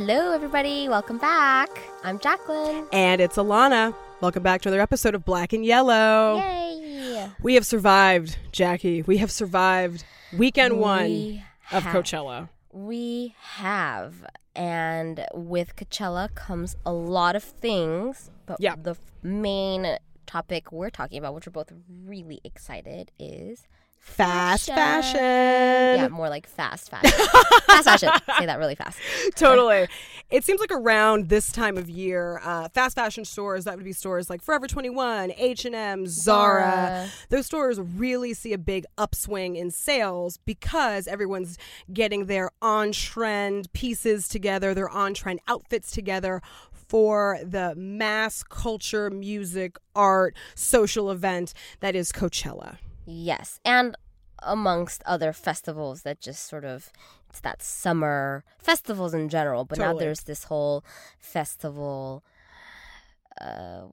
Hello, everybody. Welcome back. I'm Jacklyn. And it's Alana. Welcome back to another episode of Black and Yellow. Yay! We have survived, Jackie. We have survived weekend one We of Coachella. We have. And with Coachella comes a lot of things. But Yeah. the main topic we're talking about, which we're both really excited, is Fast Fashion. yeah, more like fast fashion. fast fashion. Say that really fast. totally. It seems like around this time of year, uh, fast fashion stores, that would be stores like Forever 21, H&M, Zara, Zara. those stores really see a big upswing in sales because everyone's getting their on-trend pieces together, their on-trend outfits together for the mass culture, music, art, social event that is Coachella. Yes, and amongst other festivals that just sort of it's that summer festivals in general, but now there's this whole festival. Uh,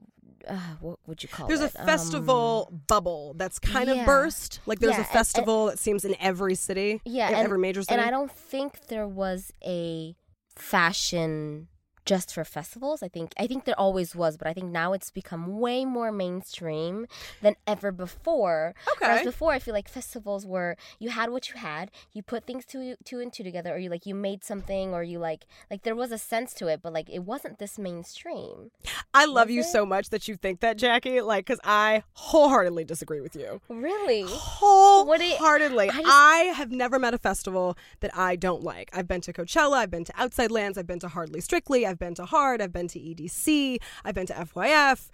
uh, what would you call There's it? There's a Um, festival bubble that's kind yeah. of burst. Like there's Yeah, a and- and- festival that seems in every city, yeah, in and, every major city. and I don't think there was a fashion just for festivals. I think I think there always was, but I think now it's become way more mainstream than ever before. Whereas okay. before, I feel like festivals were you had what you had, you put things two two and two together, or you like you made something, or you like like there was a sense to it, but like it wasn't this mainstream. I love you it? so much that you think that, Jackie. Like, because I wholeheartedly disagree with you. Really? What do you- Wholeheartedly. I I, have never met a festival that I don't like. I've been to Coachella, I've been to Outside Lands, I've been to Hardly Strictly, I've been to Hard, I've been to EDC, I've been to FYF.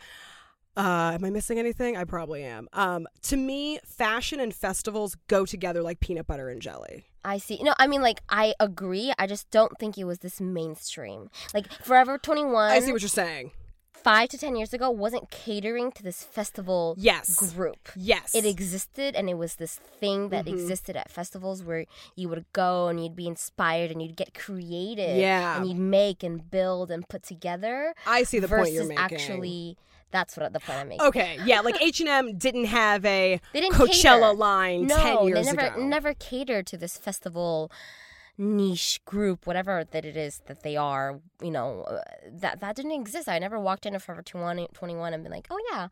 Uh, am I missing anything? I probably am. Um, to me, fashion and festivals go together like peanut butter and jelly. I see. No, I mean like I agree. I just don't think it was this mainstream. Like Forever Twenty One. I see what you're saying. Five to ten years ago wasn't catering to this festival Yes. group. Yes. It existed and it was this thing that Mhm. existed at festivals where you would go and you'd be inspired and you'd get creative. Yeah. And you'd make and build and put together. I see the point you're making. actually that's what the point I'm making. Okay, yeah, like H and M didn't have a They didn't Coachella cater. line No, ten years they never ago. never catered to this festival niche group, whatever that it is that they are. You know, uh, that that didn't exist. I never walked into Forever 21, 21 and been like, oh yeah,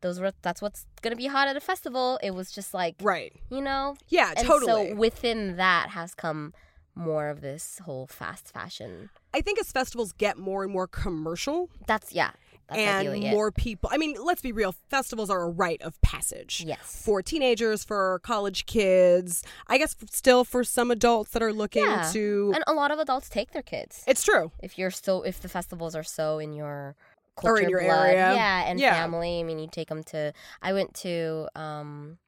those were that's what's gonna be hot at a festival. It was just like, Right. you know, Yeah, and totally. so within that has come more of this whole fast fashion. I think as festivals get more and more commercial That's yeah, that's and ideally more people, I mean, let's be real, festivals are a rite of passage. Yes. For teenagers, for college kids, I guess still for some adults that are looking Yeah. to. and a lot of adults take their kids. it's true. if you're so if the festivals are so in your Or culture in your blood, area. yeah and Yeah. family i mean you take them to i went to um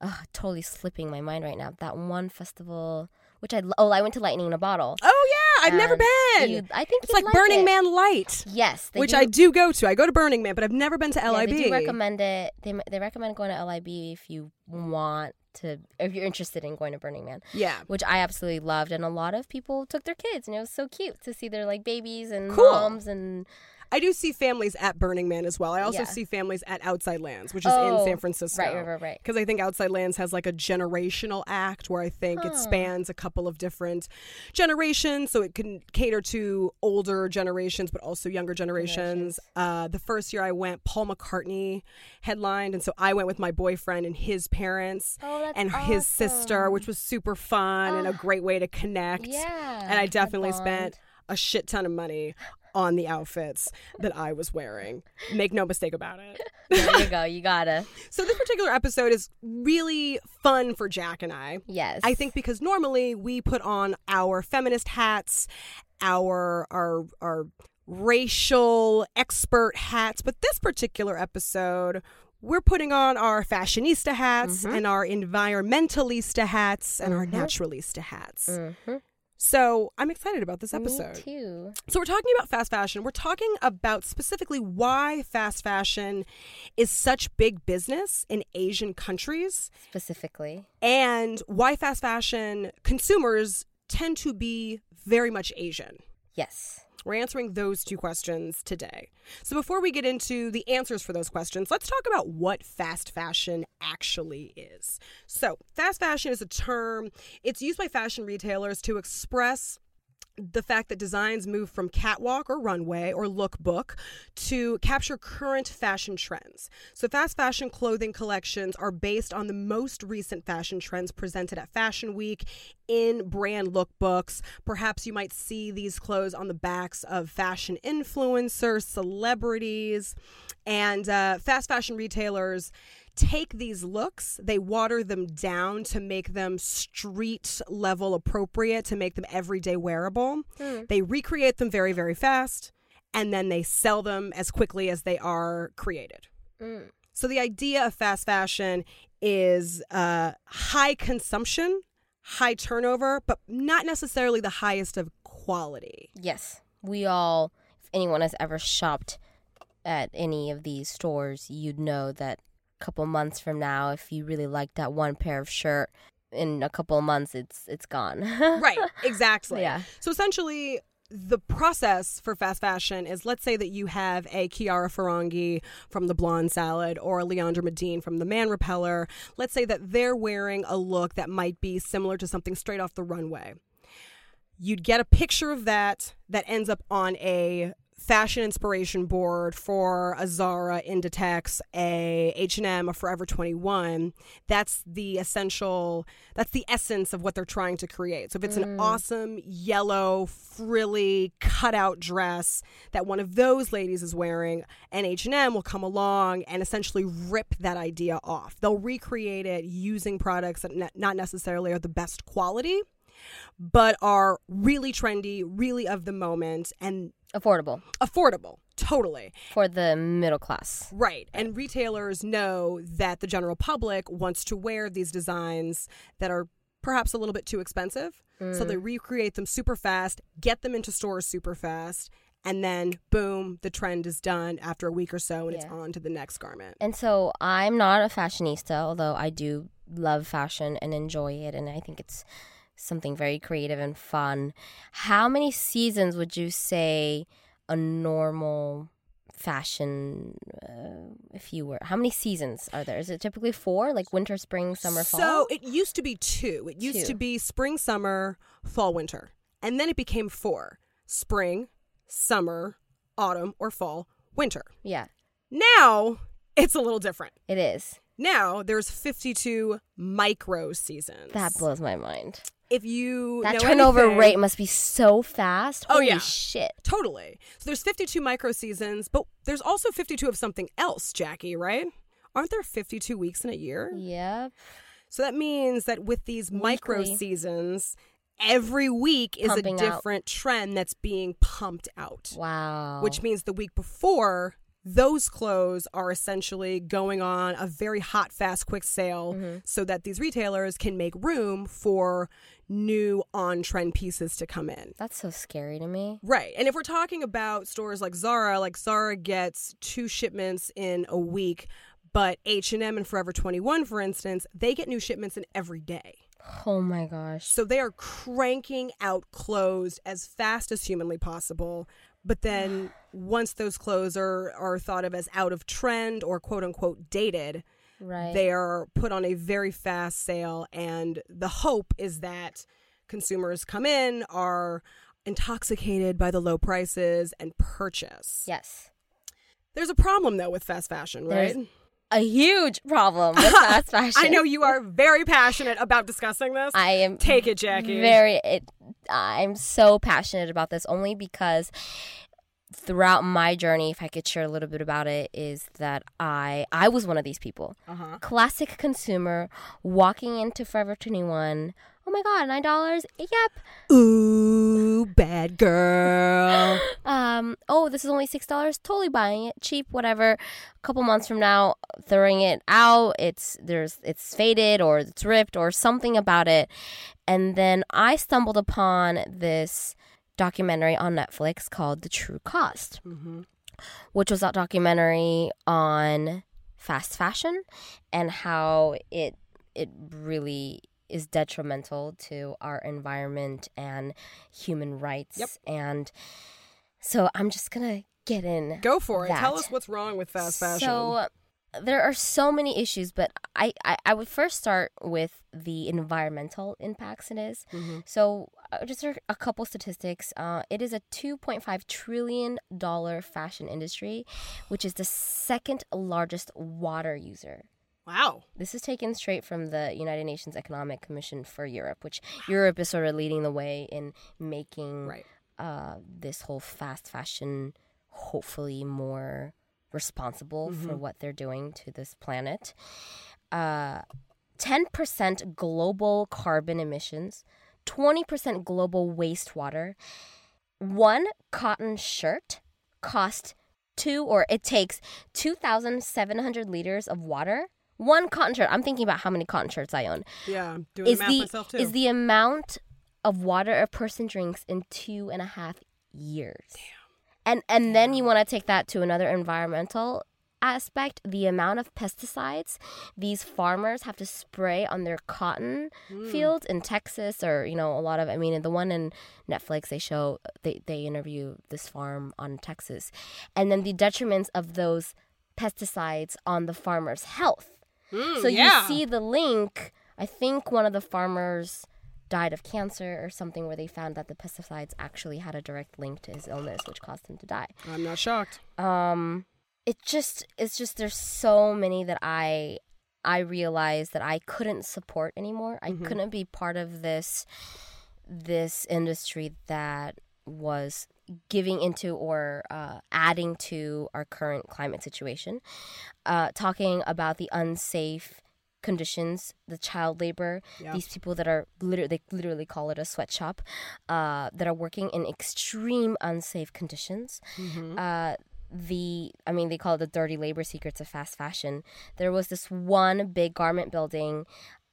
ugh, totally slipping my mind right now that one festival which i oh i went to lightning in a bottle Oh, yeah, I've never been. you- i think it's you'd like Burning it. Man Light, yes they which do, I do go to. I go to Burning Man, but I've never been to yeah, LIB. they do recommend it they, they recommend going to lib if you want to if you're interested in going to burning man Yeah. which I absolutely loved, and a lot of people took their kids, and it was so cute to see their like babies and Cool. moms and I do see families at Burning Man as well. I also Yeah. see families at Outside Lands, which is Oh, in San Francisco. right, right, right. Because I think Outside Lands has like a generational act where I think Huh. it spans a couple of different generations. So it can cater to older generations, but also younger generations. Uh, the first year I went, Paul McCartney headlined. And so I went with my boyfriend and his parents Oh, and his sister, which was super fun and a Ah. great way to connect. Yeah, And I definitely spent a shit ton of money on the outfits that I was wearing. Make no mistake about it. There you go. You gotta. So this particular episode is really fun for Jack and I. Yes. I think because normally we put on our feminist hats, our our our racial expert hats, but this particular episode we're putting on our fashionista hats Mhm. and our environmentalista hats and our Mhm. naturalista hats. Mhm. So I'm excited about this episode. Me too. So we're talking about fast fashion. We're talking about specifically why fast fashion is such big business in Asian countries Specifically. and why fast fashion consumers tend to be very much Asian. Yes. We're answering those two questions today. So before we get into the answers for those questions, let's talk about what fast fashion actually is. So, fast fashion is a term, it's used by fashion retailers to express the fact that designs move from catwalk or runway or lookbook to capture current fashion trends. So, fast fashion clothing collections are based on the most recent fashion trends presented at Fashion Week in brand lookbooks. Perhaps you might see these clothes on the backs of fashion influencers, celebrities, and uh, fast fashion retailers take these looks, they water them down to make them street level appropriate, to make them everyday wearable. Hmm. They recreate them very, very fast, and then they sell them as quickly as they are created. Mm. So the idea of fast fashion is uh, high consumption, high turnover, but not necessarily the highest of quality. Yes, we all. If anyone has ever shopped at any of these stores, you'd know that couple months from now, if you really like that one pair of shirt, in a couple of months, it's it's gone. Right, exactly. Yeah. So essentially, the process for fast fashion is let's say that you have a Chiara Ferragni from the Blonde Salad or a Leandra Medine from the Man Repeller. Let's say that they're wearing a look that might be similar to something straight off the runway. You'd get a picture of that that ends up on a fashion inspiration board for a Zara, Inditex, a H&M, a Forever 21. That's the essential that's the essence of what they're trying to create. So if it's an mm. awesome yellow frilly cutout dress that one of those ladies is wearing, and H&M will come along and essentially rip that idea off. They'll recreate it using products that ne- not necessarily are the best quality but are really trendy, really of the moment, and Affordable affordable. Totally. for the middle class. Right. And retailers know that the general public wants to wear these designs that are perhaps a little bit too expensive. So they mm. recreate them super fast, get them into stores super fast, and then boom, the trend is done after a week or so and it's on to the next garment. And so I'm not a fashionista, although I do love fashion and enjoy it, and I think it's something very creative and fun. How many seasons would you say a normal fashion, uh, if you were, how many seasons are there? Is it typically four, like winter, spring, summer, fall? So it used to be two. It used Two. to be spring, summer, fall, winter. And then it became four spring, summer, autumn, or fall, winter. yeah, Now it's a little different. it is. Now there's 52 micro seasons. That blows my mind. If you That turnover anything- rate must be so fast. Oh, yeah. shit. Totally. So there's 52 micro seasons, but there's also 52 of something else, Jackie, right? Aren't there 52 weeks in a year? Yep. So that means that with these micro seasons, every week is Pumping a out. different trend that's being pumped out. Wow. Which means the week before, those clothes are essentially going on a very hot, fast, quick sale Mm-hmm. so that these retailers can make room for new on trend pieces to come in. That's so scary to me. Right. And if we're talking about stores like Zara, like Zara gets two shipments in a week, but H&M and Forever 21 for instance, they get new shipments in every day. Oh my gosh. So they are cranking out clothes as fast as humanly possible. But then once those clothes are, are thought of as out of trend or quote unquote dated, Right. they are put on a very fast sale. And the hope is that consumers come in, are intoxicated by the low prices, and purchase. yes. There's a problem though with fast fashion, right? There's A huge problem with fast fashion. I know you are very passionate about discussing this. I am Take it, Jackie. very it, I'm so passionate about this only because throughout my journey if I could share a little bit about it is that I I was one of these people. uh-huh. Classic consumer walking into Forever 21. Oh my god, $9? Yep. Ooh, bad girl. um oh this is only six dollars totally buying it cheap whatever a couple months from now throwing it out it's there's it's faded or it's ripped or something about it and then i stumbled upon this documentary on netflix called the true cost mm-hmm. which was a documentary on fast fashion and how it it really is detrimental to our environment and human rights Yep. and so I'm just gonna get in Go for it. Tell us what's wrong with fast fashion. so there are so many issues, but I, I, I would first start with the environmental impacts it is. Mm-hmm. So, uh, just a, a couple statistics. Uh, it is a $2.5 trillion fashion industry, which is the second largest water user. Wow. This is taken straight from the United Nations Economic Commission for Europe, which Europe is sort of leading the way in making Right. uh, this whole fast fashion hopefully more responsible for Mhm. what they're doing to this planet. Uh, 10% global carbon emissions, 20% global wastewater. One cotton shirt cost two, or it takes 2,700 liters of water. One cotton shirt. I'm thinking about how many cotton shirts I own Yeah. I'm doing is the myself too. is the amount of water a person drinks in two and a half years. Damn. And and then you want to take that to another environmental aspect. The amount of pesticides these farmers have to spray on their cotton Mm. fields in Texas, or you know, a lot of. I mean, the one in Netflix, they show they they interview this farm on Texas, and then the detriments of those pesticides on the farmer's health. Mm, So yeah. you see the link. I think one of the farmers died of cancer or something where they found that the pesticides actually had a direct link to his illness, which caused him to die. I'm not shocked. Um, it just it's just there's so many that I I realized that I couldn't support anymore. I Mhm. couldn't be part of this this industry that was giving into or uh, adding to our current climate situation. Uh, talking about the unsafe conditions, the child labor, Yeah. these people that are literally they literally call it a sweatshop, uh, that are working in extreme unsafe conditions Mhm. uh, the I mean they call it the dirty labor secrets of fast fashion. There was this one big garment building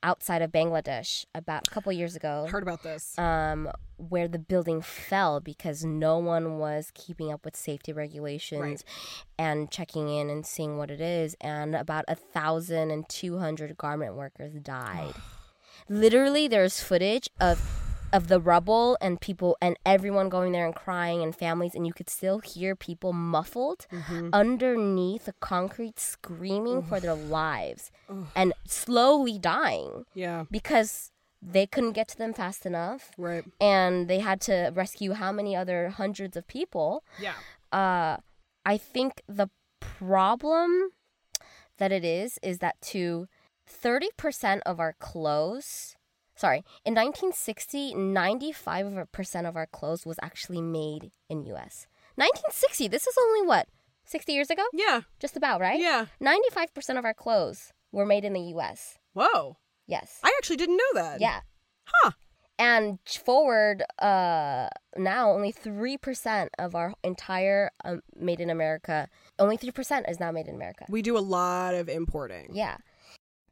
outside of Bangladesh about a couple years ago. Heard about this. Um, where the building fell because no one was keeping up with safety regulations and checking in and seeing what it is, and about a thousand and two hundred garment workers died. Literally, there's footage of of the rubble and people and everyone going there and crying and families, and you could still hear people muffled Mhm. underneath the concrete screaming for their lives Ugh. and slowly dying Yeah. because they couldn't get to them fast enough Right. and they had to rescue how many other hundreds of people Yeah. uh i think the problem that it is is that to 30% of our clothes sorry in 1960 95% of our clothes was actually made in us 1960 this is only what 60 years ago Yeah. just about right Yeah. 95% of our clothes were made in the us Whoa. yes I actually didn't know that. yeah Huh. and forward uh now only 3% of our entire um, made in america only 3% is now made in america We do a lot of importing. yeah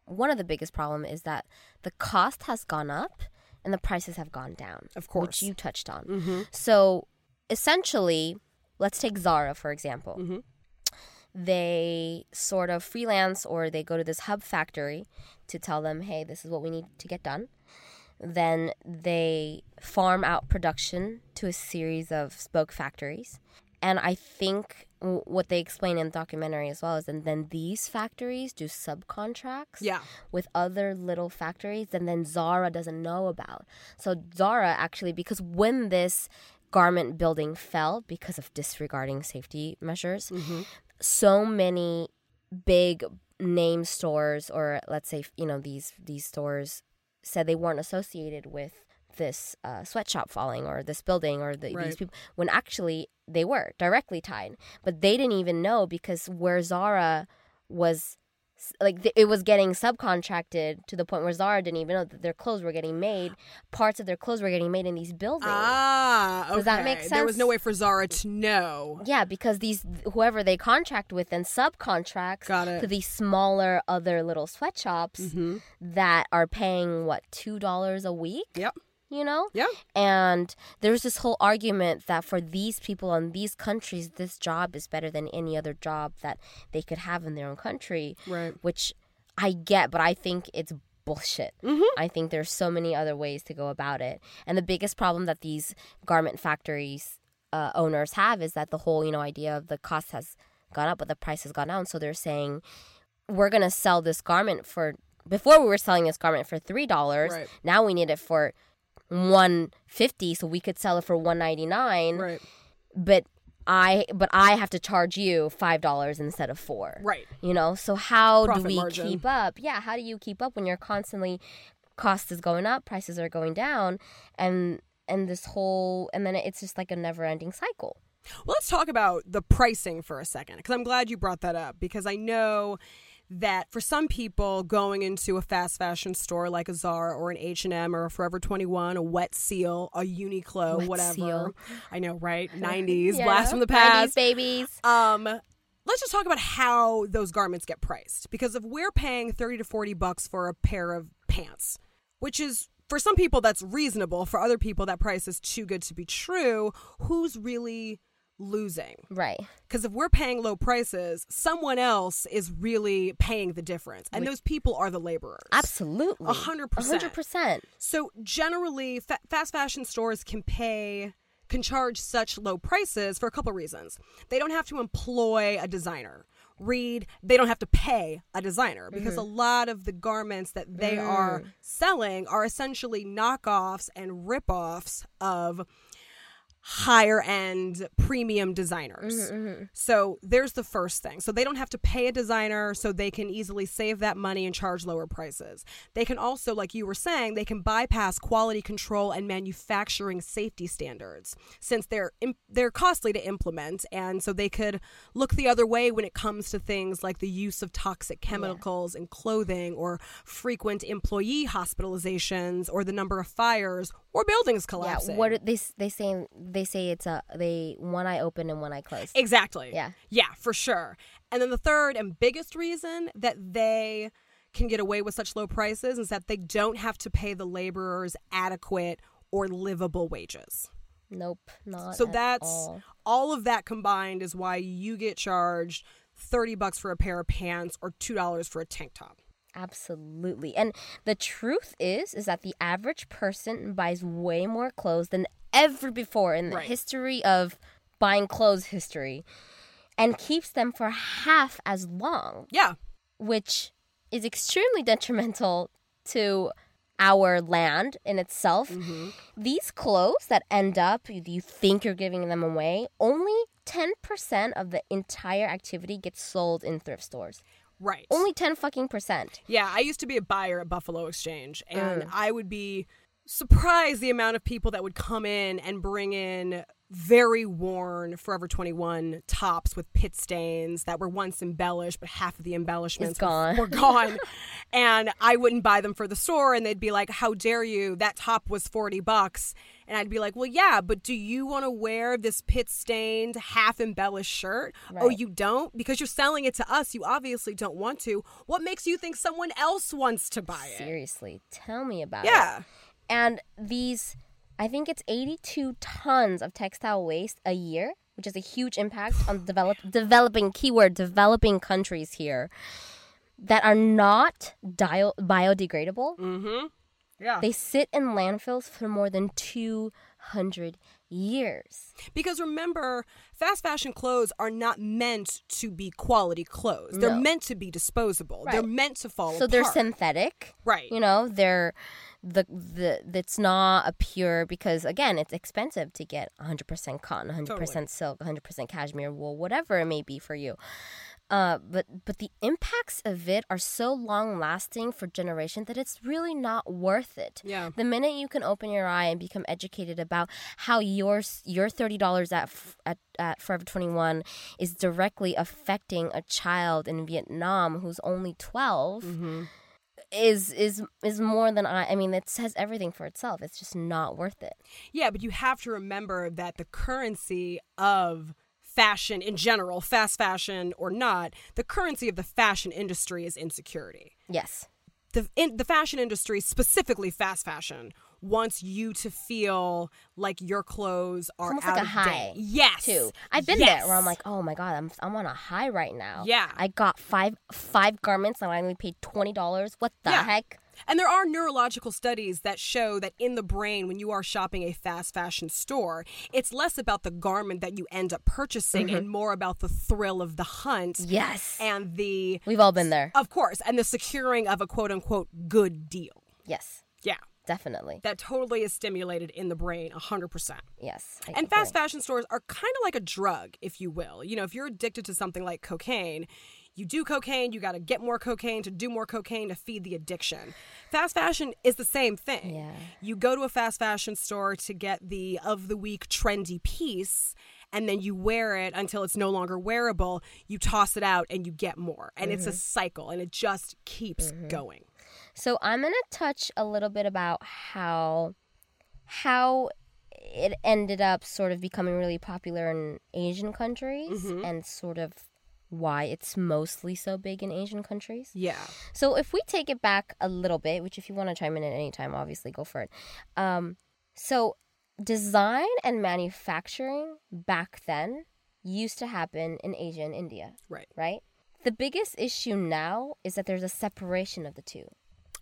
one of the biggest problem is that the cost has gone up and the prices have gone down Of course. which you touched on Mm-hmm. so essentially let's take zara for example Mm-hmm. they sort of freelance or they go to this hub factory to tell them, hey, this is what we need to get done. Then they farm out production to a series of spoke factories. And I think what they explain in the documentary as well is and then these factories do subcontracts Yeah. with other little factories and then Zara doesn't know about. So Zara actually because when this garment building fell because of disregarding safety measures, Mm-hmm. so many big name stores or let's say you know these these stores said they weren't associated with this uh, sweatshop falling or this building or the, these people when actually they were directly tied but they didn't even know because where zara was like th- it was getting subcontracted to the point where zara didn't even know that their clothes were getting made parts of their clothes were getting made in these buildings Ah, okay. Does that make sense? There was no way for Zara to know. Yeah, because these whoever they contract with and subcontracts Got it. to these smaller other little sweatshops Mm-hmm. that are paying what two dollars a week. Yep. You know, Yeah. and there's this whole argument that for these people in these countries, this job is better than any other job that they could have in their own country, Right. which I get, but I think it's bullshit. Mhm. I think there's so many other ways to go about it. And the biggest problem that these garment factories uh, owners have is that the whole, you know, idea of the cost has gone up, but the price has gone down. So they're saying we're gonna sell this garment for before we were selling this garment for three dollars. Right. Now we need it for one fifty, so we could sell it for one ninety nine. Right. But I but I have to charge you five dollars instead of four. Right. You know, so how Profit do we margin. keep up? Yeah, how do you keep up when you're constantly cost is going up, prices are going down, and and this whole and then it's just like a never ending cycle. Well, let's talk about the pricing for a second because I'm glad you brought that up because I know that for some people going into a fast fashion store like a Zara or an H&M or a Forever 21, a Wet Seal, a Uniqlo, Wet whatever. Seal. I know, right? 90s, Yeah. blast from the past. 90s past. babies. Um, let's just talk about how those garments get priced. Because if we're paying 30 to 40 bucks for a pair of pants, which is for some people that's reasonable, for other people that price is too good to be true, who's really losing? Right. Because if we're paying low prices, someone else is really paying the difference. And those people are the laborers. Absolutely. A hundred percent. hundred percent. So generally, fa- fast fashion stores can pay can charge such low prices for a couple reasons. They don't have to employ a designer. Read, they don't have to pay a designer because mm-hmm. a lot of the garments that they are mm. selling are essentially knockoffs and ripoffs of higher end premium designers. Mm-hmm, mm-hmm. So there's the first thing. So they don't have to pay a designer, so they can easily save that money and charge lower prices. They can also, like you were saying, they can bypass quality control and manufacturing safety standards since they're im- they're costly to implement, and so they could look the other way when it comes to things like the use of toxic chemicals in clothing or frequent employee hospitalizations or the number of fires or buildings collapsing. Yeah. What are they they say they say it's a they one eye open and one eye closed. Exactly. Yeah. Yeah, for sure. And then the third and biggest reason that they can get away with such low prices is that they don't have to pay the laborers adequate or livable wages. nope. Not So at that's all. all of that combined is why you get charged 30 bucks for a pair of pants or $2 for a tank top. Absolutely. And the truth is is that the average person buys way more clothes than ever before in the Right. history of buying clothes history and keeps them for half as long, Yeah. which is extremely detrimental to our land in itself. These clothes that end up you think you're giving them away, only 10% of the entire activity gets sold in thrift stores. Right. Only 10 fucking percent. Yeah, I used to be a buyer at Buffalo Exchange, and Mm. I would be surprised the amount of people that would come in and bring in very worn Forever 21 tops with pit stains that were once embellished, but half of the embellishments were- gone. were gone. and I wouldn't buy them for the store, and they'd be like, How dare you? That top was 40 bucks. And I'd be like, Well, yeah, but do you want to wear this pit stained, half embellished shirt? Oh, you don't? Because you're selling it to us. You obviously don't want to. What makes you think someone else wants to buy it? Seriously, tell me about it. Yeah. And these, I think it's 82 tons of textile waste a year, which is a huge impact on develop, developing, keyword, developing countries here that are not dio- biodegradable. Mm-hmm. Yeah. They sit in landfills for more than 200 years. Because remember, fast fashion clothes are not meant to be quality clothes. They're meant to be disposable. They're meant to fall So they're synthetic. Right. You know, they're the the it's not a pure because again, it's expensive to get 100% cotton, 100% silk, 100% cashmere wool, whatever it may be for you. Uh, but but the impacts of it are so long lasting for generations that it's really not worth it. Yeah. The minute you can open your eye and become educated about how your your thirty dollars at, at at Forever Twenty One is directly affecting a child in Vietnam who's only 12 Mm-hmm. Is is is more than I. I mean, it says everything for itself. It's just not worth it. Yeah, but you have to remember that the currency of fashion in general, fast fashion or not, the currency of the fashion industry is insecurity. Yes. the in, the fashion industry, specifically fast fashion, wants you to feel like your clothes are almost out like a of high, date. Yes, Too. I've been Yes. there where I'm like, oh my god, I'm I'm on a high right now. Yeah. I got five five garments and I only paid twenty dollars. What the Yeah. heck? And there are neurological studies that show that in the brain, when you are shopping a fast fashion store, it's less about the garment that you end up purchasing mm-hmm. and more about the thrill of the hunt Yes. and the, We've all been there. of course, and the securing of a quote unquote good deal. Yes. Definitely. That totally is stimulated in the brain 100%. Yes. I And fast fashion stores are kind of like a drug, if you will. You know, if you're addicted to something like cocaine, you do cocaine, you got to get more cocaine to do more cocaine to feed the addiction. Fast fashion is the same thing. Yeah. You go to a fast fashion store to get the of the week trendy piece. And then you wear it until it's no longer wearable. You toss it out and you get more. And it's a mm-hmm. cycle and it just keeps mm-hmm. going. So I'm gonna touch a little bit about how how it ended up sort of becoming really popular in Asian countries Mm-hmm. and sort of why it's mostly so big in Asian countries. Yeah. So if we take it back a little bit, which if you want to chime in at any time, obviously go for it. Um, so design and manufacturing back then used to happen in Asia and India, Right. right? The biggest issue now is that there's a separation of the two.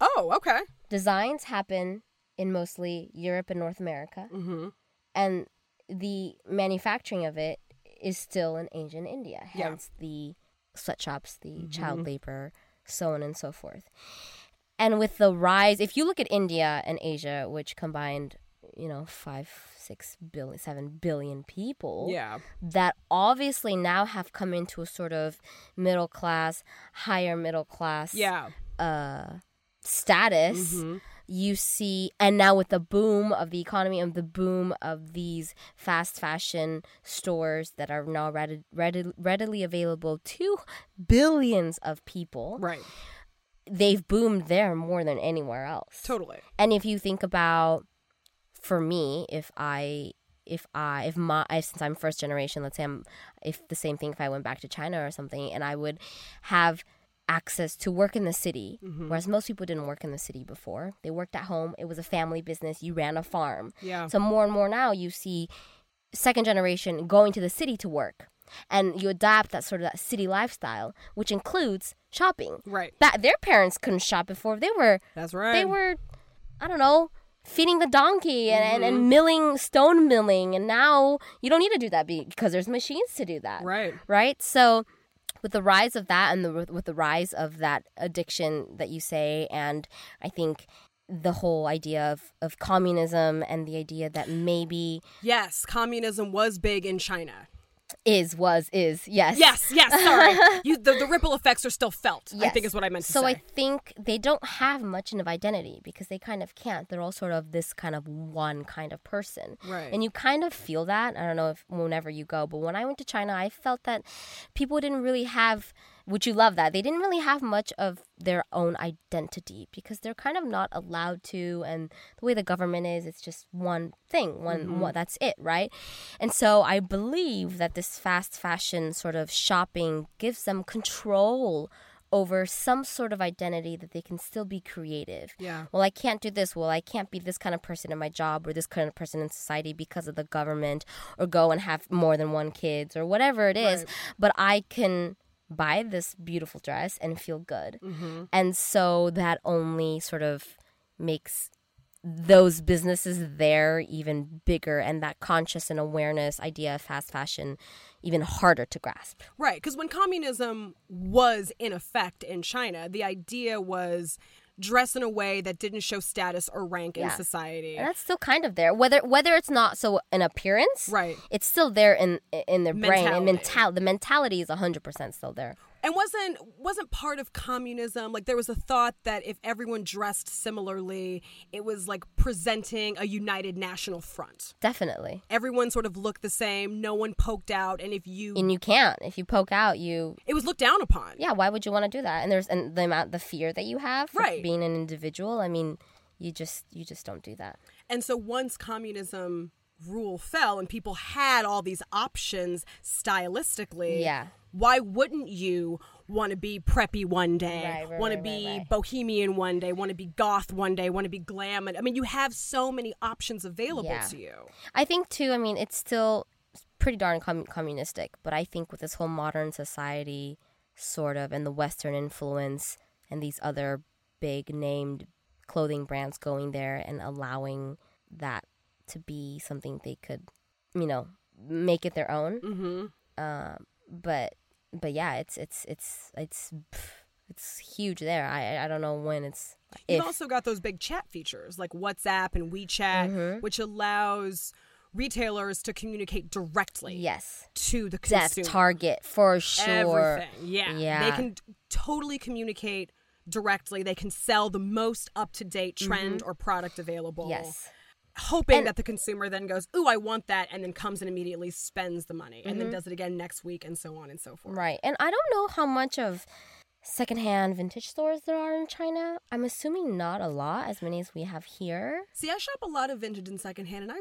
Oh, okay. Designs happen in mostly Europe and North America, Mm-hmm. and the manufacturing of it is still in Asia and India. Yeah. Hence the sweatshops, the child labor, so on and so forth. And with the rise, if you look at India and Asia, which combined, you know, five, six billion, seven billion people, Yeah. that obviously now have come into a sort of middle class, higher middle class Yeah. uh, status, Mm-hmm. you see, and now with the boom of the economy and the boom of these fast fashion stores that are now readi- readi- readily available to billions of people, Right. they've boomed there more than anywhere else. Totally. And if you think about, for me, if I, if I, if my, I, since I'm first generation, let's say I'm, if the same thing, if I went back to China or something, and I would have access to work in the city, whereas most people didn't work in the city before. They worked at home. It was a family business. You ran a farm. Yeah. So more and more now, you see second generation going to the city to work. And you adapt that sort of that city lifestyle, which includes shopping. Right. That their parents couldn't shop before. They were That's right. they were i don't know feeding the donkey and, and, Mm-hmm. and milling stone milling and now you don't need to do that because there's machines to do that Right. right so with the rise of that and the, with the rise of that addiction that you say and i think the whole idea of, of communism and the idea that maybe Yes, communism was big in China. Is was is yes Yes, yes, sorry. you, the, the ripple effects are still felt, I think is what I meant to say. so say. I think they don't have much of identity because they kind of can't. They're all sort of this kind of one kind of person. Right. And you kind of feel that. I don't know if whenever you go, but when I went to China, I felt that people didn't really have would you love that? They didn't really have much of their own identity because they're kind of not allowed to and the way the government is, it's just one thing, one, mm-hmm. one that's it, right? And so I believe that this fast fashion sort of shopping gives them control over some sort of identity that they can still be creative. Yeah. Well, I can't do this. Well, I can't be this kind of person in my job or this kind of person in society because of the government or go and have more than one kids or whatever it is. Right. But I can buy this beautiful dress and feel good. Mm-hmm. And so that only sort of makes those businesses there even bigger and that conscious and awareness idea of fast fashion even harder to grasp. Right, because when communism was in effect in China, the idea was dress in a way that didn't show status or rank in society. And that's still kind of there. Whether whether it's not so an appearance, Right. It's still there in in their brain and Mentality. mental. The mentality is hundred percent still there. And wasn't wasn't part of communism like there was a thought that if everyone dressed similarly, it was like presenting a united national front. Definitely. Everyone sort of looked the same, no one poked out, and if you And you can't if you poke out, you it was looked down upon. yeah. Why would you want to do that? And there's and the amount the fear that you have for Right. being an individual. I mean, you just you just don't do that. And so once communism rule fell and people had all these options stylistically, Yeah. Why wouldn't you want to be preppy one day, Right, right, want to right, be right, right. bohemian one day, want to be goth one day, want to be glam? I mean, you have so many options available Yeah. to you. I think too. I mean, it's still pretty darn com- communistic, but I think with this whole modern society, sort of, and the Western influence and these other big named clothing brands going there and allowing that to be something they could, you know, make it their own. Mm-hmm. Uh, but but yeah, it's it's it's it's it's huge there. I I don't know when it's. You've also got those big chat features like WhatsApp and WeChat, Mhm. which allows retailers to communicate directly Yes, to the that's. Target for sure. Everything. Yeah. Yeah. They can totally communicate directly. They can sell the most up to date trend or product available. Mm-hmm. Yes. Hoping And- that the consumer then goes, Ooh, I want that, and then comes and immediately spends the money and Mm-hmm. then does it again next week and so on and so forth. Right. And I don't know how much of secondhand vintage stores there are in China. I'm assuming not a lot, as many as we have here. See, I shop a lot of vintage and secondhand, and I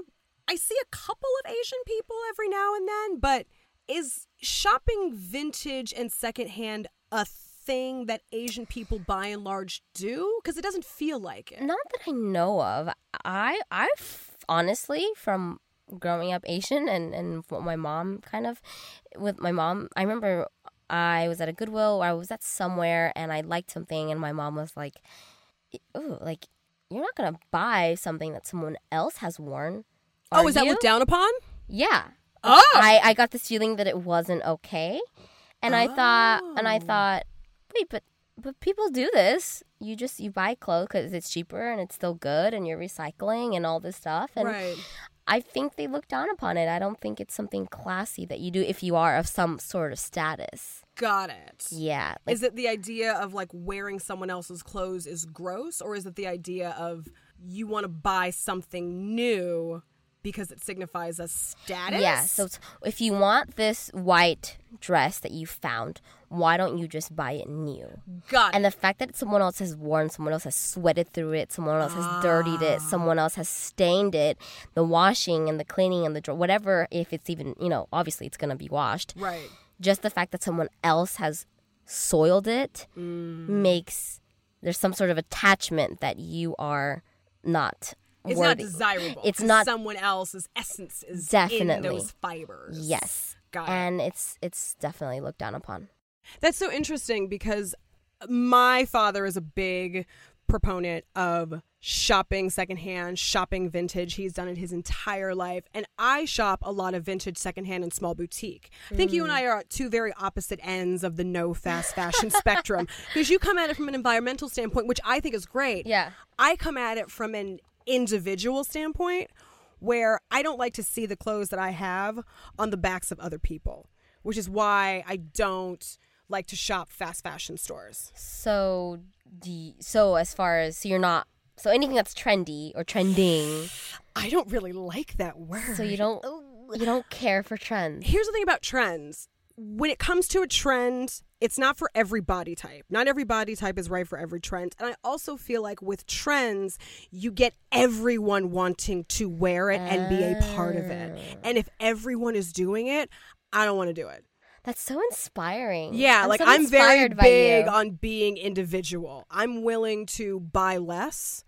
I see a couple of Asian people every now and then, but is shopping vintage and secondhand a thing that Asian people by and large do? Because it doesn't feel like it. Not that I know of. I I honestly from growing up Asian and and what my mom kind of with my mom. I remember I was at a Goodwill or I was at somewhere and I liked something and my mom was like, "Ooh, like you're not gonna buy something that someone else has worn." Oh, is that looked down upon? Yeah. Oh, I, I got this feeling that it wasn't okay. And I thought, and I Oh. thought, wait, but but people do this. You just you buy clothes because it's cheaper and it's still good, and you're recycling and all this stuff. And right. I think they look down upon it. I don't think it's something classy that you do if you are of some sort of status. Got it. Yeah, like, Is it the idea of like wearing someone else's clothes is gross, or is it the idea of you want to buy something new because it signifies a status? yeah. So if you want this white dress that you found, why don't you just buy it new? got And the fact that someone else has worn, someone else has sweated through it, someone else has dirtied it, someone else has stained it, the washing and the cleaning and the dr- whatever, if it's even, you know, obviously it's going to be washed. Right. Just the fact that someone else has soiled it Mm. makes there's some sort of attachment that you are not It's not desirable. It's not- someone else's essence is in Definitely. those fibers. Yes. Got it. And it's it's definitely looked down upon. That's so interesting because my father is a big proponent of shopping secondhand, shopping vintage. He's done it his entire life. And I shop a lot of vintage secondhand and small boutique. I think you and mm. I are at two very opposite ends of the no fast fashion spectrum because you come at it from an environmental standpoint, which I think is great. Yeah. I come at it from an individual standpoint where I don't like to see the clothes that I have on the backs of other people, which is why I don't like to shop fast fashion stores. So, you- so as far as so you're not so anything that's trendy or trending, I don't really like that word. so you don't you don't care for trends. Here's the thing about trends. When it comes to a trend, it's not for every body type. Not every body type is right for every trend. And I also feel like with trends, you get everyone wanting to wear it and be a part of it. Oh. And if everyone is doing it, I don't want to do it. That's so inspiring. Yeah, like so I'm very inspired big on being individual. I'm willing to buy less,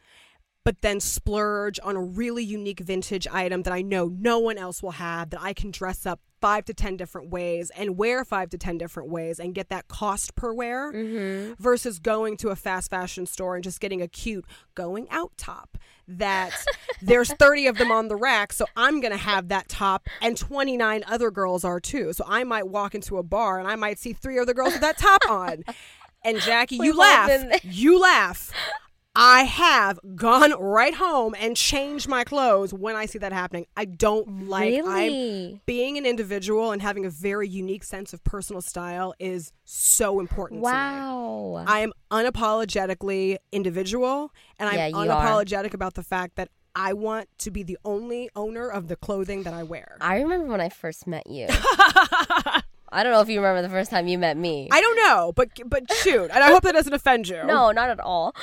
but then splurge on a really unique vintage item that I know no one else will have that I can dress up five to 10 different ways and wear five to 10 different ways and get that cost per wear Mm-hmm. versus going to a fast fashion store and just getting a cute going out top that there's 30 of them on the rack so i'm going to have that top and 29 other girls are too. So i might walk into a bar and i might see three other girls with that top on. And jackie you We've all laugh. you laugh I have gone right home and changed my clothes when I see that happening. I don't like I'm really. being an individual and having a very unique sense of personal style is so important to me. Wow. I am unapologetically individual and I'm Yeah, you are. unapologetic about the fact that I want to be the only owner of the clothing that I wear. I remember when I first met you. I don't know if you remember the first time you met me. I don't know, but but shoot, and I hope that doesn't offend you. No, not at all.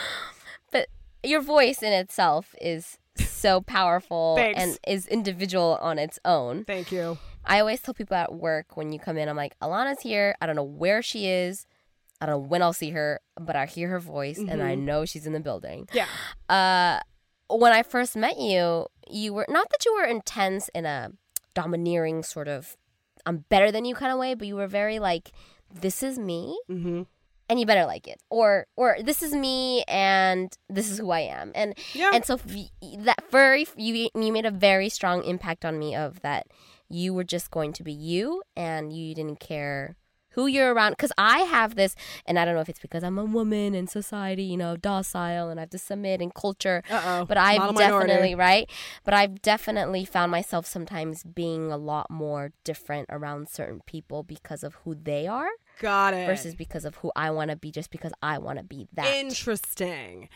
Your voice in itself is so powerful and is individual on its own. Thank you. I always tell people at work when you come in, I'm like, Alana's here. I don't know where she is. I don't know when I'll see her, but I hear her voice and I know she's in the building. Yeah. Uh, when I first met you, you were not that you were intense in a domineering sort of I'm better than you kind of way, but you were very like, this is me Mm-hmm. And you better like it. Or or this is me and this is who i am. And Yeah. and so that very you you made a very strong impact on me of that you were just going to be you and you didn't care who you're around. Because i have this and i don't know if it's because i'm a woman in society you know docile and i have to submit in culture Uh-oh. but i've definitely right? But i've definitely found myself sometimes being a lot more different around certain people because of who they are Got it. versus because of who i want to be just because i want to be that Interesting.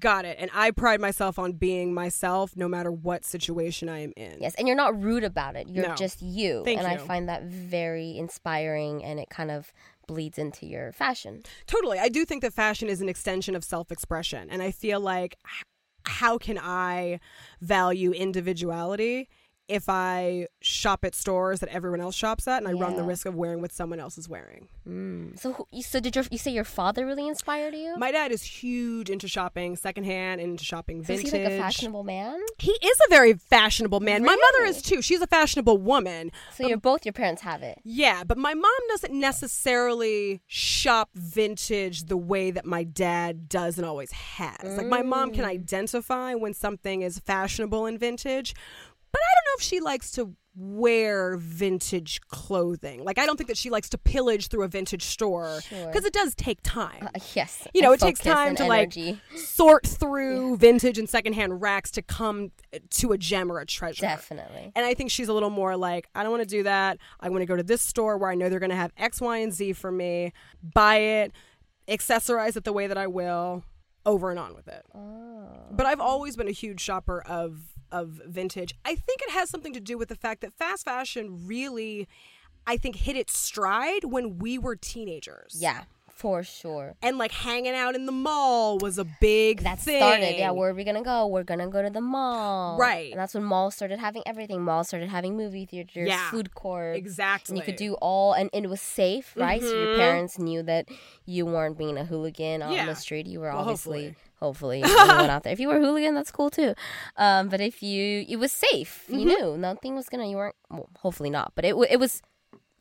Got it. And I pride myself on being myself no matter what situation I am in. Yes, and you're not rude about it. You're No. just you. Thank and I find that very inspiring and it kind of bleeds into your fashion. Totally. I do think that fashion is an extension of self expression. And I feel like, how can I value individuality if I shop at stores that everyone else shops at and I run the risk of wearing what someone else is wearing? Mm. So, so did your you say your father really inspired you? My dad is huge into shopping secondhand and into shopping So is vintage. he like a fashionable man? He is a very fashionable man. My mother is too. She's a fashionable woman. So you're both your parents have it. Yeah, but my mom doesn't necessarily shop vintage the way that my dad does and always has. Like my mom can identify when something is fashionable and vintage, but I don't know if she likes to wear vintage clothing. Like I don't think that she likes to pillage through a vintage store Sure. because it does take time. Uh, yes. You know, it takes time to energy. like sort through vintage and secondhand racks to come to a gem or a treasure. Definitely. And I think she's a little more like, I don't want to do that. I want to go to this store where I know they're going to have X, Y, and Z for me, buy it, accessorize it the way that I will, over and on with it. Oh. But I've always been a huge shopper of of vintage. I think it has something to do with the fact that fast fashion really I think hit its stride when we were teenagers. Yeah, for sure. And like hanging out in the mall was a big That thing. started. Yeah, where are we gonna go? We're gonna go to the mall. Right. And that's when malls started having everything. Malls started having movie theaters, Yeah. food courts. exactly. And you could do all, and, and it was safe, right? So your Mhm. parents knew that you weren't being a hooligan on Yeah. the street. You were Well, obviously, hopefully, anyone out there. If you were a hooligan, that's cool too. Um, but if you, it was safe. You Mm-hmm. knew nothing was gonna. You weren't. Well, hopefully not. But it it was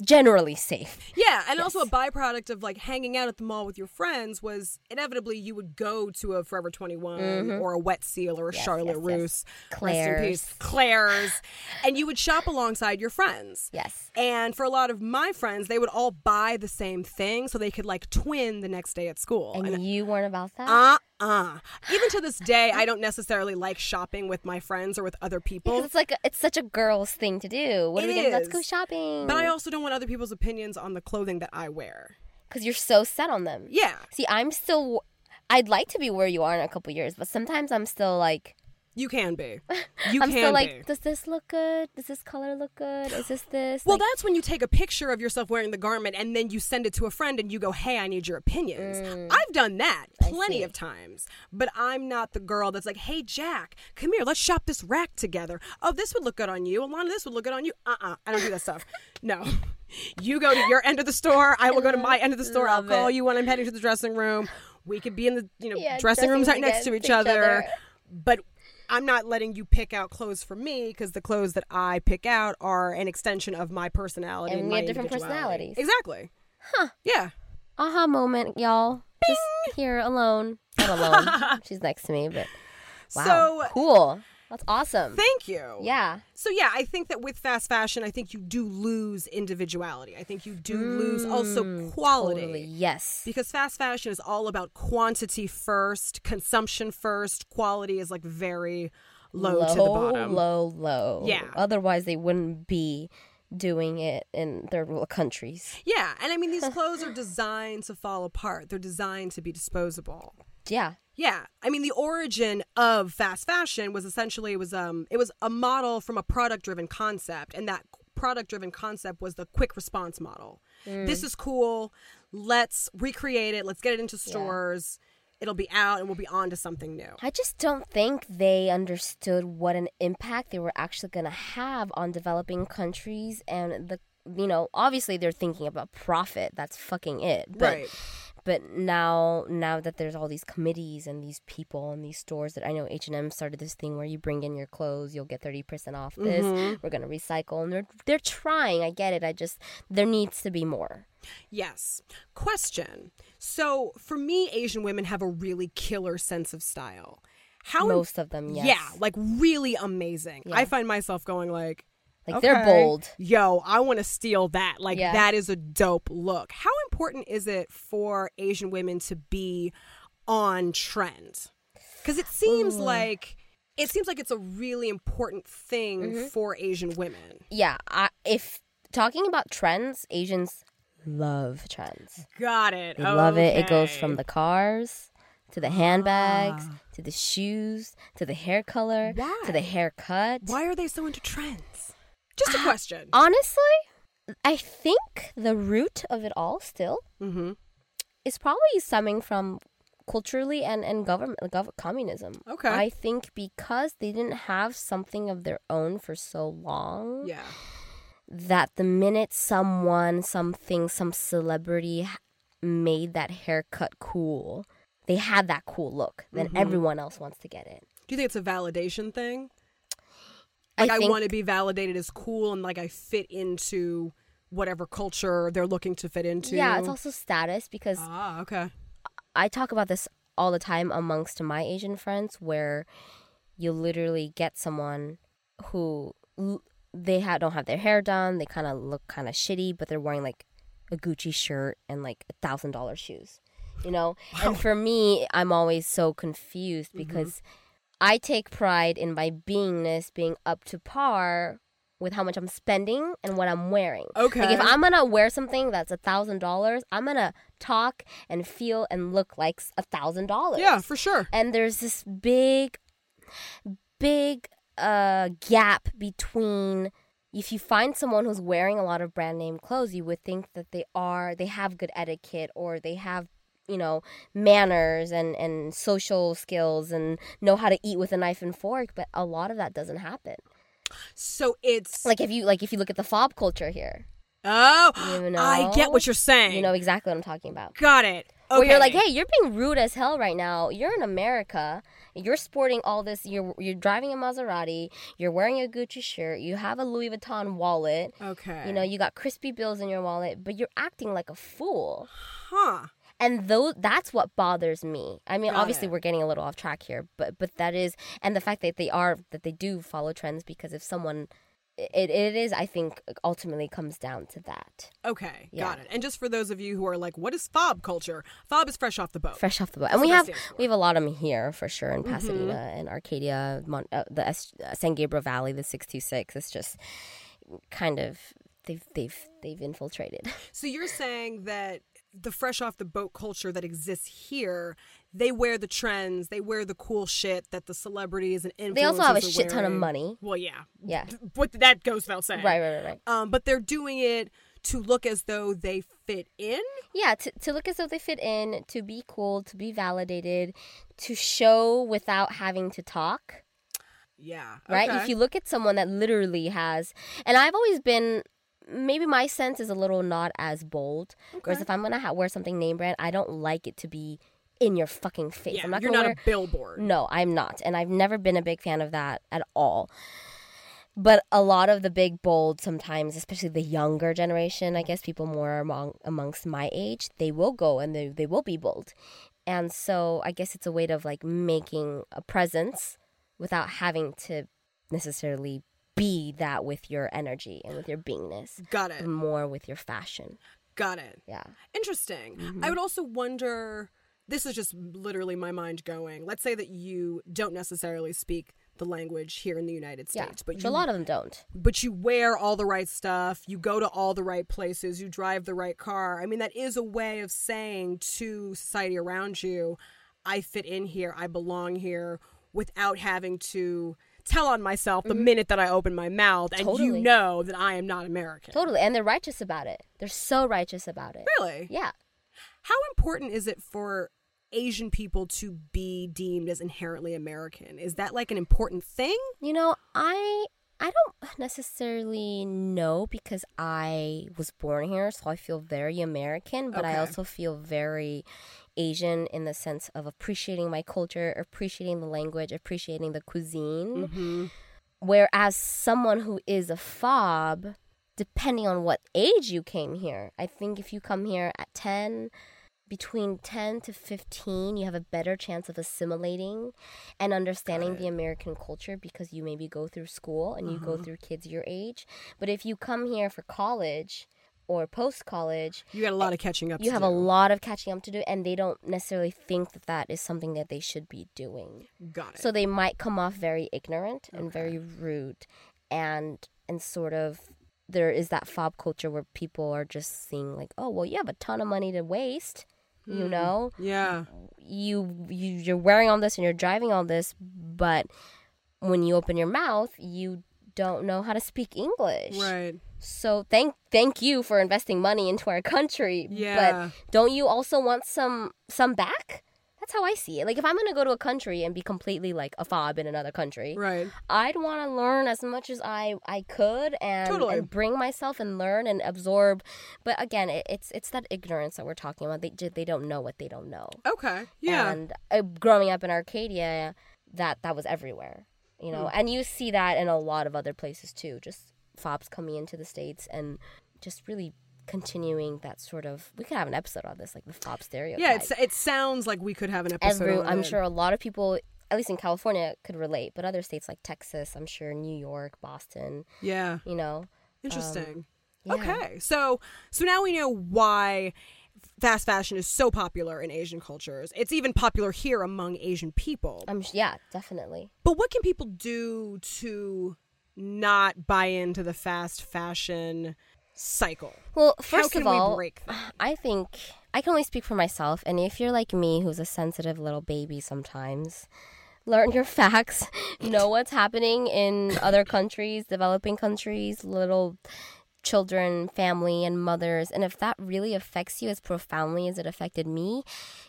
generally safe. Yeah, and also a byproduct of like hanging out at the mall with your friends was inevitably you would go to a Forever 21 or a Wet Seal or a Mm-hmm. Yes, Charlotte yes, yes. Russe. Claire's. Rest in peace. Claire's. and you would shop alongside your friends. Yes. And for a lot of my friends, they would all buy the same thing so they could like twin the next day at school. And you weren't about that. uh uh. Even to this day, I don't necessarily like shopping with my friends or with other people. it's like a, it's such a girl's thing to do. What are It we gonna? Let's go shopping. But I also don't want other people's opinions on the clothing that I wear. because you're so set on them. Yeah. See, I'm still. I'd like to be where you are in a couple years, but sometimes I'm still like, You can be. You I'm can still be. like, does this look good? Does this color look good? Is this this? Well, Like, that's when you take a picture of yourself wearing the garment and then you send it to a friend and you go, "Hey, I need your opinions." I've done that Mm. Plenty of times, but I'm not the girl that's like, "Hey, Jack, come here, let's shop this rack together. Oh, this would look good on you. Alana, this would look good on you." Uh-uh, I don't do that stuff. No. You go to your end of the store. I will go to my end of the store. I'll call it. you when I'm heading to the dressing room. We could be in the you know Yeah, dressing rooms right next to each each other. other. But I'm not letting you pick out clothes for me because the clothes that I pick out are an extension of my personality. And And, we have different personalities. Exactly. Huh. Yeah. aha moment, y'all. Just here alone. Not alone. She's next to me, but wow, So cool. That's awesome. thank you. yeah. So yeah, I think that with fast fashion, I think you do lose individuality. I think you do lose also Mm, quality. Totally. Yes. Because fast fashion is all about quantity first, consumption first. Quality is like very low, to the bottom. Low, low. Yeah. Otherwise, they wouldn't be doing it in third world countries. Yeah, and I mean these clothes are designed to fall apart. They're designed to be disposable. Yeah. Yeah, I mean the origin of fast fashion was essentially it was um it was a model from a product driven concept, and that product driven concept was the quick response model. This is cool. Let's recreate it. Let's get it into stores. It'll be out, and we'll be on to something new. I just don't think they understood what an impact they were actually going to have on developing countries and the you know, obviously they're thinking about profit. That's fucking it. But right. But now now that there's all these committees and these people and these stores that I know H&M started this thing where you bring in your clothes, you'll get 30% off this. Mm-hmm. We're going to recycle and they're they're trying. I get it. I just there needs to be more. Yes. Question. So for me, Asian women have a really killer sense of style. How Most of them, yes. yeah, like really amazing. Yeah. I find myself going like, like they're bold. Yo, I want to steal that. Like Yeah. that is a dope look. How important is it for Asian women to be on trend? Because it seems Ooh. like it seems like it's a really important thing Mm-hmm. for Asian women. Yeah, I, if talking about trends, Asians love trends. Got it. They love it. It goes from the cars to the handbags Ah. to the shoes to the hair color Why? to the haircut. Why are they so into trends? Just a question. Honestly, I think the root of it all still mm-hmm. is probably stemming from culturally and, and government gov- communism. Okay. I think because they didn't have something of their own for so long Yeah. that the minute someone, something, some celebrity made that haircut cool, they had that cool look. Then Mhm. everyone else wants to get it. Do you think it's a validation thing? Like I, think, want to be validated as cool and like I fit into whatever culture they're looking to fit into. Yeah, it's also status because Ah, okay. I talk about this all the time amongst my Asian friends where you literally get someone who l- they ha- don't have their hair done, they kind of look kind of shitty, but they're wearing like a Gucci shirt and like a thousand dollar shoes, you know. And for me, I'm always so confused Mm-hmm. I take pride in my beingness being up to par with how much I'm spending and what I'm wearing. Okay. Like if I'm gonna wear something that's a thousand dollars, I'm gonna talk and feel and look like a thousand dollars. Yeah, for sure. And there's this big, big uh gap between if you find someone who's wearing a lot of brand name clothes, you would think that they are they have good etiquette or they have you know manners and and social skills and know how to eat with a knife and fork but a lot of that doesn't happen So it's like if you like if you look at the fob culture here oh, You I get what you're saying. you know exactly what i'm talking about got it. Okay. Where you're like, hey, you're being rude as hell right now. You're in America. You're sporting all this. You're you're driving a Maserati. You're wearing a Gucci shirt. You have a Louis Vuitton wallet. okay. You know, you got crispy bills in your wallet, but you're acting like a fool. huh? And though that's what bothers me. I mean, Got obviously it. we're getting a little off track here, but but that is, and the fact that they are that they do follow trends because if someone, it, it is I think ultimately comes down to that. Okay, Yeah. got it. And just for those of you who are like, what is fob culture? Fob is fresh off the boat. fresh off the boat. That's And we have we have a lot of them here for sure in Mm-hmm. Pasadena and Arcadia, Mon- uh, the S- uh, San Gabriel Valley, the six two six. It's just kind of they've they've they've infiltrated. So you're saying that the fresh off the boat culture that exists here, they wear the trends, they wear the cool shit that the celebrities and influencers They also have a shit ton of money. Well, yeah, Yeah, but that goes without saying. right, right, right, right. Um, but they're doing it to look as though they fit in. Yeah, to to look as though they fit in, to be cool, to be validated, to show without having to talk. Yeah. right? okay. If you look at someone that literally has, and I've always been, maybe my sense is a little not as bold. Whereas if I'm gonna ha- wear something name brand, I don't like it to be in your fucking face. yeah, I'm not you're not wear. a billboard. no, I'm not, and I've never been a big fan of that at all. But a lot of the big bold, sometimes, especially the younger generation, I guess people more among amongst my age, they will go and they they will be bold, and so I guess it's a way of like making a presence without having to necessarily be that with your energy and with your beingness, Got it. more with your fashion. Got it. Yeah. Interesting. Mm-hmm. I would also wonder this is just literally my mind going. Let's say that you don't necessarily speak the language here in the United States, Yeah. But Which you a lot of them don't. but you wear all the right stuff, you go to all the right places, you drive the right car. I mean, that is a way of saying to society around you, I fit in here, I belong here, without having to tell on myself the minute that I open my mouth and you Mm-hmm. Know that I am not American. Totally. And they're righteous about it. They're so righteous about it. Really? Yeah. How important is it for Asian people to be deemed as inherently American? Is that like an important thing? You know, I I don't necessarily know because I was born here, so I feel very American, but I also feel very Asian in the sense of appreciating my culture, appreciating the language, appreciating the cuisine. Mm-hmm. Whereas someone who is a fob, depending on what age you came here, I think if you come here at 10, between 10 to 15 you have a better chance of assimilating and understanding the american culture because you maybe go through school and you Uh-huh. go through kids your age but if you come here for college or post college You got a lot of catching up you have do. a lot of catching up to do and they don't necessarily think that that is something that they should be doing Got it. so they might come off very ignorant and very rude and and sort of there is that fob culture where people are just seeing like oh well you have a ton of money to waste Hmm. you know yeah. you, you you're wearing all this and you're driving all this but when you open your mouth you don't know how to speak english Right. So thank thank you for investing money into our country Yeah. but don't you also want some some back that's how i see it like if i'm gonna go to a country and be completely like a fob in another country Right. I'd want to learn as much as I I could and, Totally. and bring myself and learn and absorb. But again, it, it's it's that ignorance that we're talking about. They they don't know what they don't know. Okay. Yeah. And uh, growing up in Arcadia, that that was everywhere, you know. Hmm. And you see that in a lot of other places too. Just fobs coming into the states and just really continuing that sort of. We could have an episode on this, like the fob stereotype. yeah. It's, it sounds like we could have an episode. Every, on I'm it. sure a lot of people, at least in California, could relate, but other states like Texas, I'm sure New York, Boston, Yeah. you know. Um, Interesting. yeah. Okay. So so now we know why fast fashion is so popular in Asian cultures. It's even popular here among Asian people. I'm yeah, definitely. But what can people do to not buy into the fast fashion cycle? Well, first of all? I think I can only speak for myself, and if you're like me, who's a sensitive little baby sometimes, learn your facts, know what's happening in other countries, developing countries, little children, family, and mothers. And if that really affects you as profoundly as it affected me,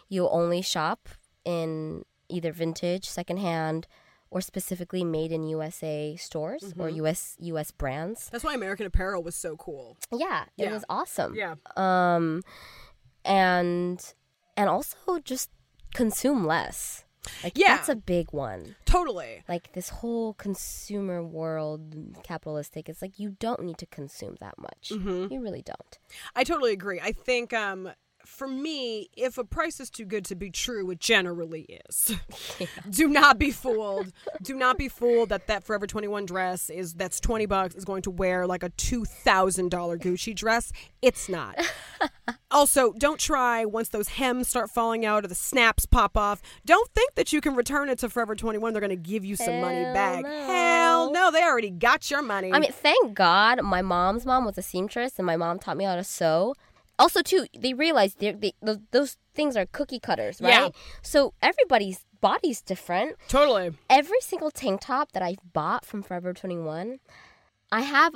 you'll only shop in either vintage, secondhand, or specifically made in USA stores or US US brands. That's why American Apparel was so cool. Yeah, it Yeah. was awesome Yeah. um and and also just consume less like Yeah. that's a big one Totally. like this whole consumer world capitalistic it's like you don't need to consume that much Mm-hmm. you really don't I totally agree. I think um for me, if a price is too good to be true, it generally is. Do not be fooled. Do not be fooled that that Forever 21 dress is that's 20 bucks is going to wear like a $2,000 Gucci dress. It's not. also, don't try once those hems start falling out or the snaps pop off. Don't think that you can return it to Forever 21 they're going to give you some money back. no. Hell no, they already got your money. i mean thank god my mom's mom was a seamstress and my mom taught me how to sew also too they realized they're, they those, those things are cookie cutters right Yeah. so everybody's body's different totally. every single tank top that I've bought from Forever 21, I have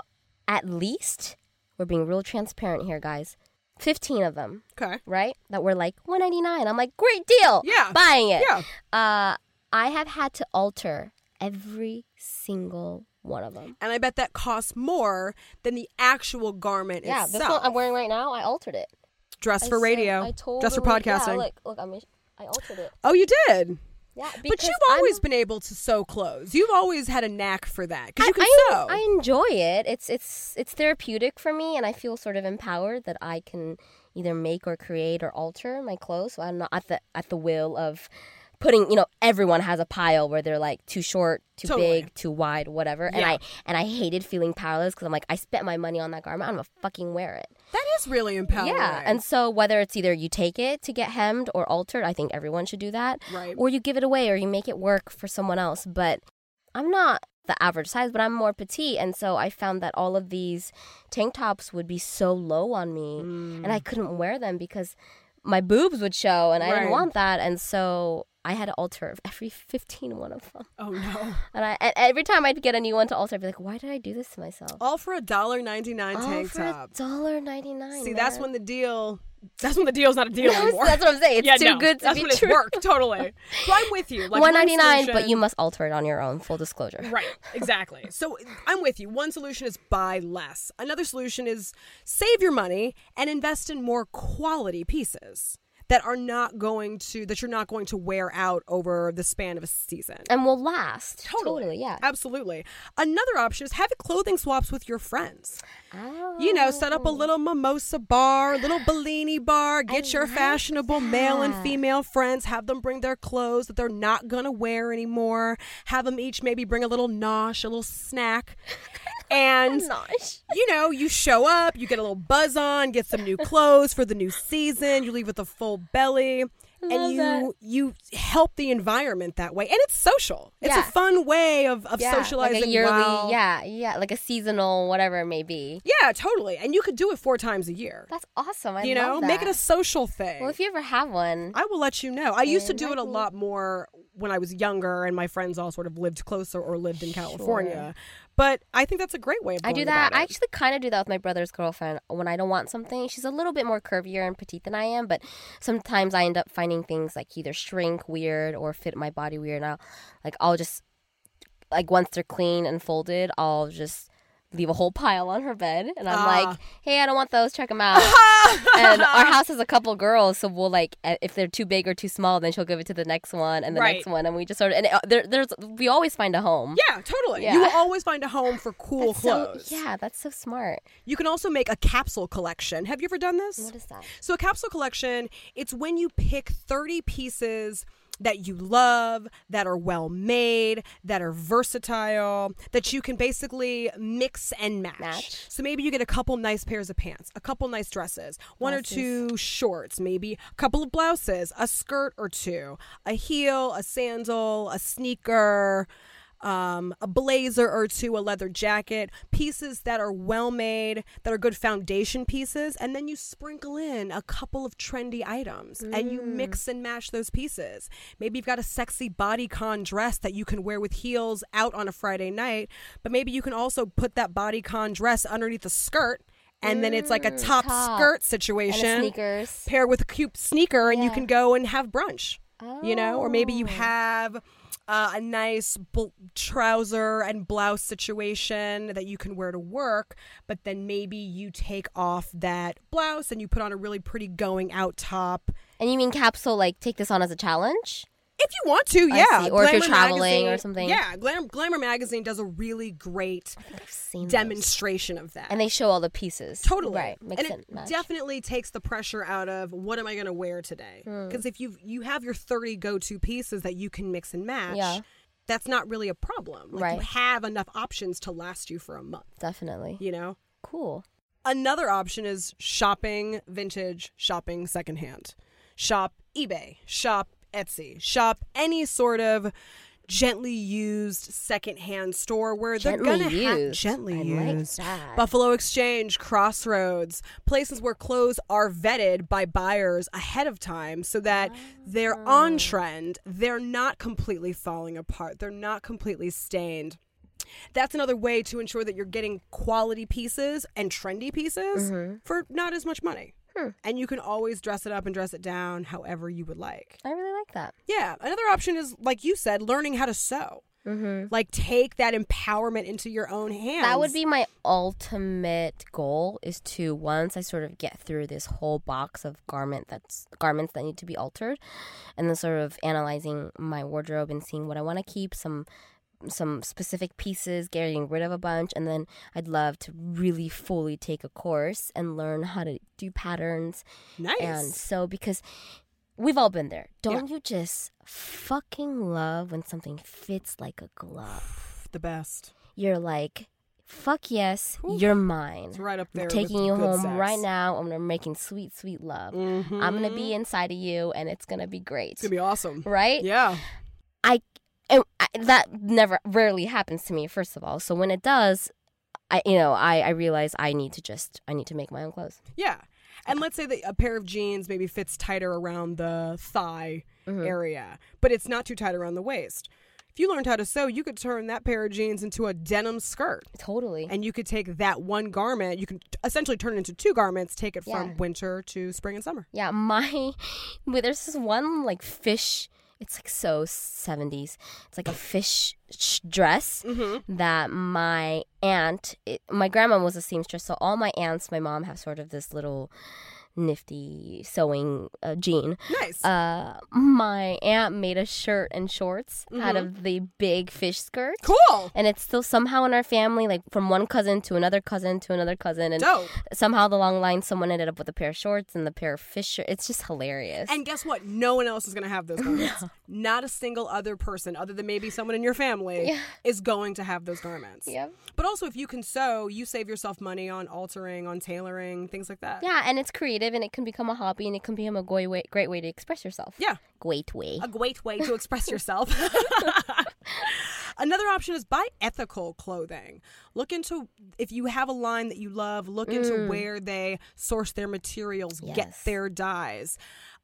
at least, we're being real transparent here, guys, 15 of them, Okay. right? That were like 199 I'm like, great deal. Yeah. Buying it. Yeah. Uh, I have had to alter every single one of them. and I bet that costs more than the actual garment Yeah, itself. this one I'm wearing right now, I altered it. Dress I for said- radio, I totally, dress for Yeah, podcasting. look, look, I mean, I altered it. oh, you did. Yeah, But because you've always I'm- been able to sew clothes. You've always had a knack for that because you can I, sew. I enjoy it. It's it's it's therapeutic for me, and I feel sort of empowered that I can either make or create or alter my clothes. So I'm not at the at the will of putting. You know, everyone has a pile where they're like too short, too Totally. big, too wide, whatever. And Yeah. I and I hated feeling powerless because I'm like, I spent my money on that garment. I'm gonna fucking wear it. that is really empowering. Yeah, and so whether it's either you take it to get hemmed or altered, I think everyone should do that. Right. Or you give it away or you make it work for someone else. But I'm not the average size, but I'm more petite. And so I found that all of these tank tops would be so low on me Mm. and I couldn't wear them because my boobs would show and I Right. didn't want that. And so I had to alter every 15 one of them. oh no! And I and every time I'd get a new one to alter, I'd be like, why did I do this to myself? All for a dollar ninety nine tank top. dollar ninety nine. See, that's when the deal. That's when the deal's not a deal anymore. that's what I'm saying. It's yeah, too no, good to that's be when it's true. work. Totally. So I'm with you. Like One one ninety nine, but you must alter it on your own. Full disclosure. Right, exactly. So I'm with you. One solution is buy less. Another solution is save your money and invest in more quality pieces. That are not going to that you're not going to wear out over the span of a season. and will last. Totally. yeah. Absolutely. Another option is having clothing swaps with your friends. Oh. You know, set up a little mimosa bar, little Bellini bar, get your like fashionable male and female friends, have them bring their clothes that they're not going to wear anymore, have them each maybe bring a little nosh, a little snack. And you know, you show up, you get a little buzz on, get some new clothes for the new season, you leave with a full belly. And you that. you help the environment that way, and it's social. It's a fun way of, of Yeah, socializing. like a yearly, while- yeah, yeah, like a seasonal, whatever it may be. yeah, totally. And you could do it four times a year. That's awesome. I you know, make it a social thing. Well, if you ever have one, I will let you know. I used to do it a lot more when I was younger, and my friends all sort of lived closer or lived in California. But I think that's a great way of. Doing that. I do that. I actually kind of do that with my brother's girlfriend when I don't want something. She's a little bit more curvier and petite than I am, but sometimes I end up finding things like either shrink weird or fit my body weird. And I'll, like I'll just like once they're clean and folded, I'll just leave a whole pile on her bed, and I'm Ah. like, "Hey, I don't want those. Check them out." and our house has a couple girls, so we'll like if they're too big or too small, then she'll give it to the next one and the Right. next one, and we just sort of and uh, there, there's we always find a home. Yeah, totally. Yeah. You will always find a home for cool That's so- clothes. yeah, that's so smart. You can also make a capsule collection. Have you ever done this? What is that? So a capsule collection, it's when you pick 30 pieces that you love, that are well made, that are versatile, that you can basically mix and match. Match. So maybe you get a couple nice pairs of pants, a couple nice dresses, one or two shorts, maybe a couple of blouses, a skirt or two, a heel, a sandal, a sneaker, um, a blazer or two, a leather jacket, pieces that are well made, that are good foundation pieces, and then you sprinkle in a couple of trendy items and you mix and match those pieces. Maybe you've got a sexy bodycon dress that you can wear with heels out on a Friday night, but maybe you can also put that bodycon dress underneath a skirt. And then it's like a Mm, top, top. skirt And situation. sneakers. Pair with a cute sneaker, and you can go and have brunch you know or maybe you Oh. have uh, a nice bl- trouser and blouse situation that you can wear to work but then maybe you take off that blouse and you put on a really pretty going out top And you mean capsule like take this on as a challenge? If you want to I yeah see. Or if you're Glamour traveling or something. yeah Glamour, Glamour magazine does a really great I seen those. demonstration of that And they show all the pieces. Totally. Right. Mix and it match. definitely takes the pressure out of what am I going to wear today? Hmm. Because if you you have your 30 go-to pieces that you can mix and match, Yeah. that's not really a problem. Like you have enough options to last you for a month, Definitely. you know? Cool. Another option is shopping vintage, shopping secondhand. Shop eBay, shop Etsy, shop any sort of gently used secondhand store where Gently they're gonna have gently I like used. that. Buffalo Exchange, Crossroads, places where clothes are vetted by buyers ahead of time so that they're Ah. on trend. They're not completely falling apart. They're not completely stained. That's another way to ensure that you're getting quality pieces and trendy pieces Mm-hmm. for not as much money. Hmm. And you can always dress it up and dress it down however you would like. I really like that. Yeah. Another option is, like you said, learning how to sew. Mm-hmm. Like take that empowerment into your own hands. That would be my ultimate goal is to once I sort of get through this whole box of garment that's garments that need to be altered and then sort of analyzing my wardrobe and seeing what I want to keep some some specific pieces getting rid of a bunch and then I'd love to really fully take a course and learn how to do patterns nice. and so because we've all been there. Don't you just fucking love when something fits like a glove? the best. you're like, fuck yes, Oof. you're mine. It's right up I'm there. taking you home sex. right now. and we're making sweet, sweet love. Mhm. I'm gonna be inside of you, and it's gonna be great, It's gonna be awesome. right? Yeah. And I, that never, rarely happens to me. First of all, so when it does, I, you know, I, I realize I need to just, I need to make my own clothes. Yeah. And let's say that a pair of jeans maybe fits tighter around the thigh Mhm. area, but it's not too tight around the waist. If you learned how to sew, you could turn that pair of jeans into a denim skirt. Totally. And you could take that one garment, you can t- essentially turn it into two garments, take it Yeah. from winter to spring and summer. Yeah, my there's this one like fish. It's like so 70s. It's like a fish sh- dress Mm-hmm. that my aunt, it, my grandma was a seamstress, so all my aunts, my mom have sort of this little nifty sewing uh, gene. Nice. Uh, my aunt made a shirt and shorts out Mhm. of the big fish skirt. cool. And it's still somehow in our family, like from one cousin to another cousin to another cousin. And Dope. somehow the long line, someone ended up with a pair of shorts and the pair of fish shirts. It's just hilarious. And guess what? No one else is going to have those garments. Not a single other person, other than maybe someone in your family, Yeah. is going to have those garments. Yep. But also, if you can sew, you save yourself money on altering, on tailoring, things like that. Yeah, and it's creative and it can become a hobby and it can become a great way, great way to express yourself. Yeah. Great way. A great way to express yourself. Another option is buy ethical clothing. Look into if you have a line that you love, look into mm. where they source their materials, get their dyes.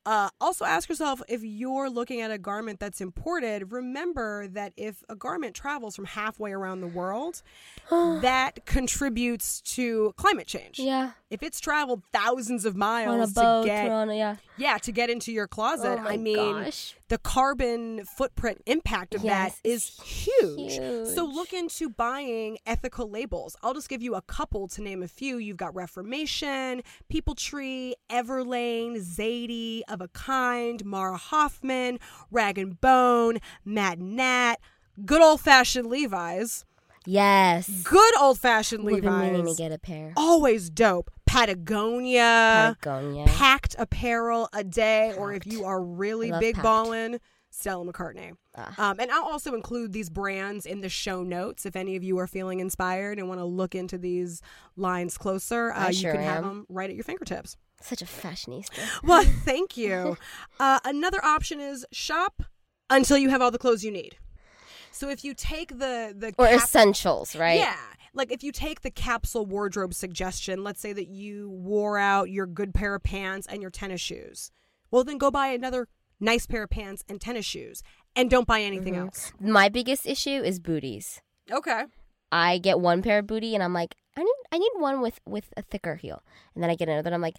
Uh, also, ask yourself if you're looking at a garment that's imported. Remember that if a garment travels from halfway around the world, that contributes to climate change. Yeah. If it's traveled thousands of miles boat to get a, yeah. yeah to get into your closet, Oh I mean gosh. the carbon footprint impact of Yes, that is it's huge. So look into buying ethical labels. I'll just give you a couple to name a few. You've got Reformation, People Tree, Everlane, Zady, Of a Kind, Mara Hoffman, Rag and Bone, Matt Nat, good old fashioned Levi's. Yes. Good old fashioned We've been meaning to Levi's. get a pair. Always dope. Patagonia. Patagonia. PACT apparel Aday, or if you are really big PACT. ballin', Stella McCartney. Ah. Um, and I'll also include these brands in the show notes if any of you are feeling inspired and want to look into these lines closer. Uh, you sure can have them right at your fingertips. Such a fashionista. Well, thank you. Uh, another option is shop until you have all the clothes you need. So if you take the the Or cap- essentials, right? yeah. Like if you take the capsule wardrobe suggestion, let's say that you wore out your good pair of pants and your tennis shoes. Well, then go buy another nice pair of pants and tennis shoes and don't buy anything Mm-hmm. else. My biggest issue is booties. Okay. I get one pair of booty and I'm like, I need I need one with with a thicker heel. And then I get another and I'm like,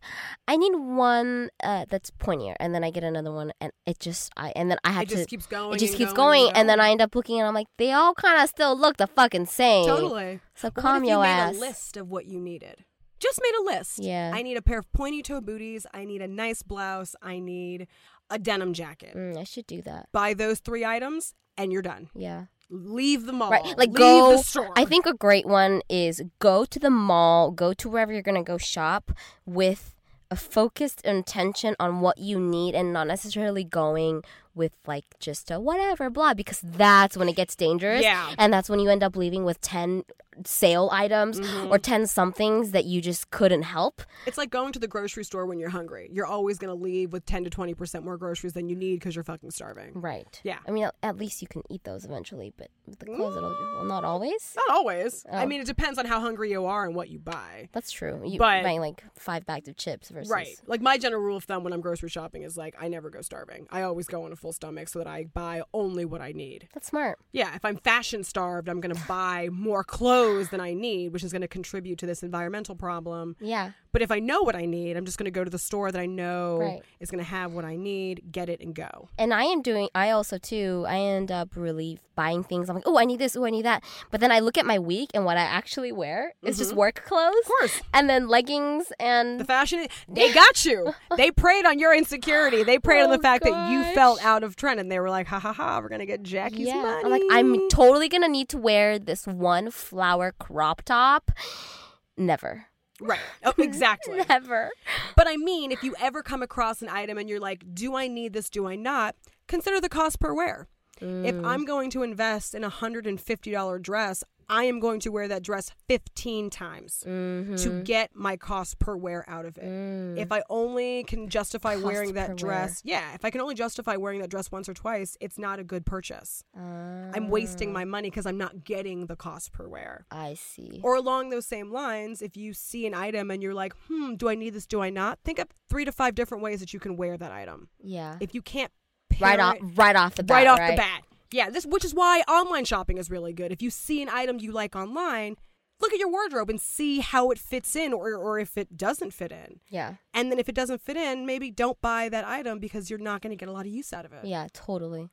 I need one uh, that's pointier. And then I get another one and it just I and then I have It to just keeps going. it just keeps going going, and then I end up looking and I'm like, they all kind of still look the fucking same. Totally. So calm if you your made ass. a list of what you needed? Just made a list. Yeah. I need a pair of pointy toe booties. I need a nice blouse. I need a denim jacket. Mm, I should do that. Buy those three items and you're done. Yeah. Leave the mall. Right. Like Leave go. the store. I think a great one is go to the mall, go to wherever you're gonna go shop with a focused intention on what you need and not necessarily going with like just a whatever blah because that's when it gets dangerous. Yeah. And that's when you end up leaving with 10 sale items Mm-hmm. or 10 somethings that you just couldn't help. It's like going to the grocery store when you're hungry. You're always going to leave with 10 to 20% more groceries than you need because you're fucking starving. Right. Yeah. I mean, at- least you can eat those eventually, but with the clothes, it'll well, not always. Not always. I Oh. mean, it depends on how hungry you are and what you buy. That's true. You But- buying like five bags of chips versus Right. Like my general rule of thumb when I'm grocery shopping is like I never go starving. I always go on a full stomach so that I buy only what I need. That's smart. Yeah, if I'm fashion starved, I'm going to buy more clothes than I need, which is going to contribute to this environmental problem. Yeah. But if I know what I need, I'm just going to go to the store that I know Right. is going to have what I need, get it, and go. And I am doing, I also too, I end up really buying things. I'm like, oh, I need this, oh, I need that. But then I look at my week and what I actually wear is just work clothes. Mm-hmm. Of course. And then leggings and The fashion, they got you. they preyed on your insecurity. They preyed on the Oh, fact that you felt out of trend, and they were like, "Ha ha ha, we're gonna get Jackie's yeah. money." I'm like, I'm totally gonna need to wear this one flower crop top. Never. right. Oh, exactly. Never. but I mean, if you ever come across an item and you're like, "Do I need this? Do I not?" Consider the cost per wear. If Mm. I'm going to invest in a hundred and fifty dollar dress, I am going to wear that dress fifteen times Mm-hmm. to get my cost per wear out of it. If I only can justify Mm. Cost wearing that dress, yeah, if I can only justify wearing that dress once or twice, it's not a good purchase. I'm wasting my money because I'm not getting the cost per wear. I see. Or along those same lines, if you see an item and you're like, hmm, do I need this? Do I not? Think of three to five different ways that you can wear that item. Yeah. If you can't Right off, right off the bat. right off right? the bat. Yeah, this which is why online shopping is really good. If you see an item you like online, look at your wardrobe and see how it fits in or or if it doesn't fit in. Yeah. And then if it doesn't fit in, maybe don't buy that item because you're not going to get a lot of use out of it. Yeah. Totally.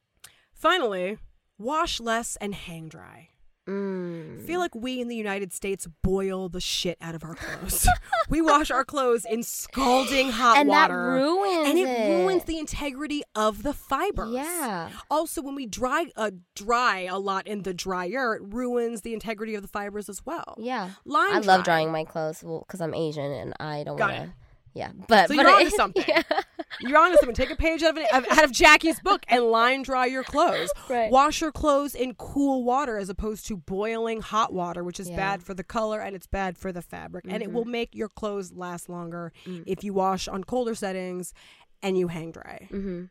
Finally, wash less and hang dry. Mm. I feel like we in the United States boil the shit out of our clothes. we wash our clothes in scalding hot water. and that water. ruins and it, it ruins the integrity of the fibers. Yeah. Also, when we dry uh, dry a lot in the dryer, it ruins the integrity of the fibers as well. Yeah. Line I love drying my clothes because I'm Asian and I don't want to. Yeah, but So but you're onto something. Yeah. You're honest. Someone take a page out of, an, out of Jackie's book and line dry your clothes. Right. Wash your clothes in cool water as opposed to boiling hot water, which is Yeah. bad for the color and it's bad for the fabric. And it will make your clothes last longer if you wash on colder settings and you hang dry. hmm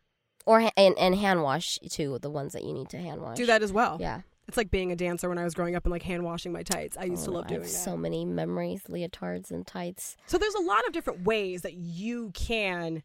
Or ha- and and hand wash too. The ones that you need to hand wash. Do that as well. Yeah. It's like being a dancer when I was growing up and like hand washing my tights. I used to Oh, love I doing have that. so many memories, leotards and tights. So there's a lot of different ways that you can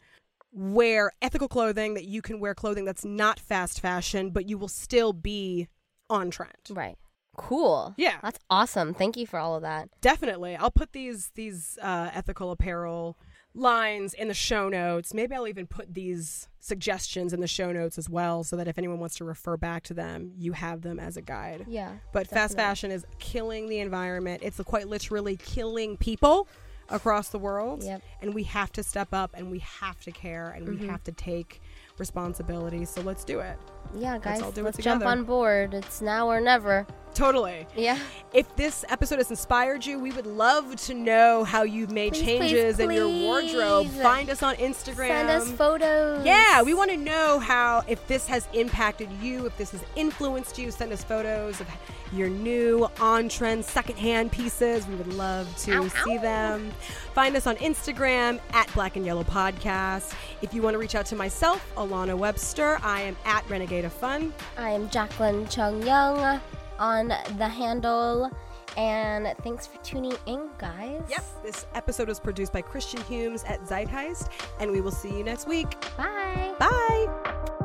wear ethical clothing, that you can wear clothing that's not fast fashion, but you will still be on trend. Right. Cool. Yeah. That's awesome. Thank you for all of that. Definitely. I'll put these these uh, ethical apparel lines in the show notes. Maybe I'll even put these suggestions in the show notes as well so that if anyone wants to refer back to them, you have them as a guide. Yeah. But fast fashion is killing the environment. It's quite literally killing people across the world. Yep. And we have to step up and we have to care and Mm-hmm. we have to take responsibility. So let's do it. Yeah, guys. all do let's jump on board. It's now or never. Totally. Yeah. If this episode has inspired you, we would love to know how you've made Please, changes please, in your wardrobe. Find us on Instagram. Send us photos. Yeah, we want to know how, if this has impacted you, if this has influenced you, send us photos of your new on trend secondhand pieces. We would love to Ow, see ow. them. Find us on Instagram at Black and Yellow Podcast. If you want to reach out to myself, Alana Webster, I am at Renegade of Fun. I am Jacklyn Chung Young on the handle. And thanks for tuning in, guys. Yep, this episode was produced by Christian Humes at Zeitgeist, and we will see you next week. Bye. Bye.